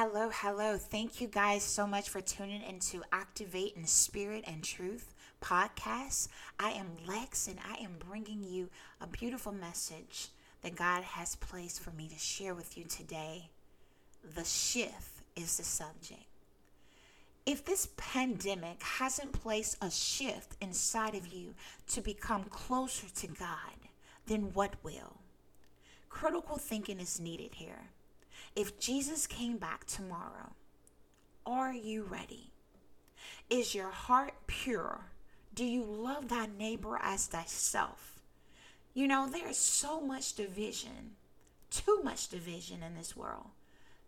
Hello, hello. Thank you guys so much for tuning into Activate in Spirit and Truth podcast. I am Lex and I am bringing you a beautiful message that God has placed for me to share with you today. The shift is the subject. If this pandemic hasn't placed a shift inside of you to become closer to God, then what will? Critical thinking is needed here. If Jesus came back tomorrow, are you ready? Is your heart pure? Do you love thy neighbor as thyself? You know, there is so much division, too much division in this world.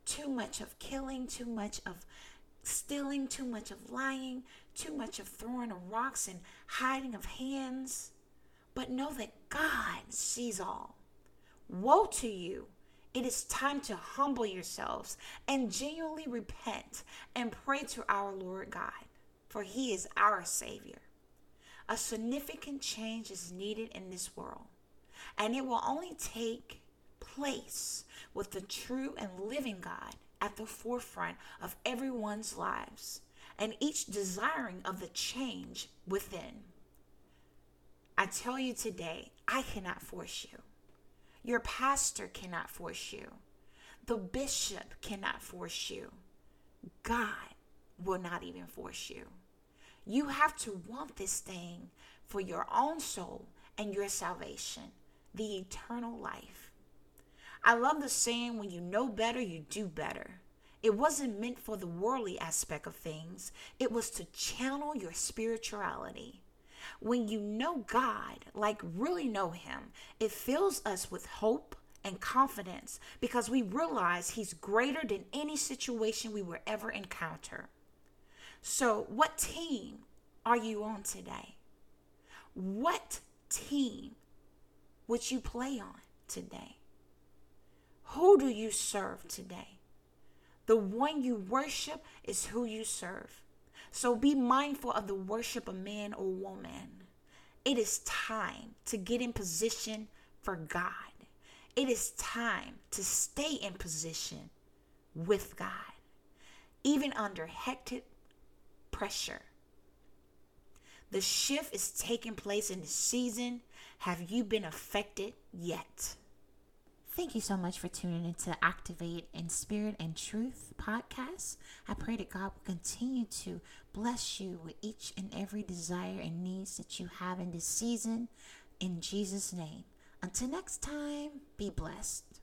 Too much of killing, too much of stealing, too much of lying, too much of throwing of rocks and hiding of hands. But know that God sees all. Woe to you it is time to humble yourselves and genuinely repent and pray to our Lord God, for He is our Savior. A significant change is needed in this world, and it will only take place with the true and living God at the forefront of everyone's lives, and each desiring of the change within. I tell you today, I cannot force you. Your pastor cannot force you. The bishop cannot force you. God will not even force you. You have to want this thing for your own soul and your salvation, the eternal life. I love the saying when you know better, you do better. It wasn't meant for the worldly aspect of things, it was to channel your spirituality. When you know God, like really know Him, it fills us with hope and confidence because we realize He's greater than any situation we will ever encounter. So, what team are you on today? What team would you play on today? Who do you serve today? The one you worship is who you serve. So be mindful of the worship of man or woman. It is time to get in position for God. It is time to stay in position with God, even under hectic pressure. The shift is taking place in the season. Have you been affected yet? Thank you so much for tuning in to Activate in Spirit and Truth podcast. I pray that God will continue to bless you with each and every desire and needs that you have in this season. In Jesus' name. Until next time, be blessed.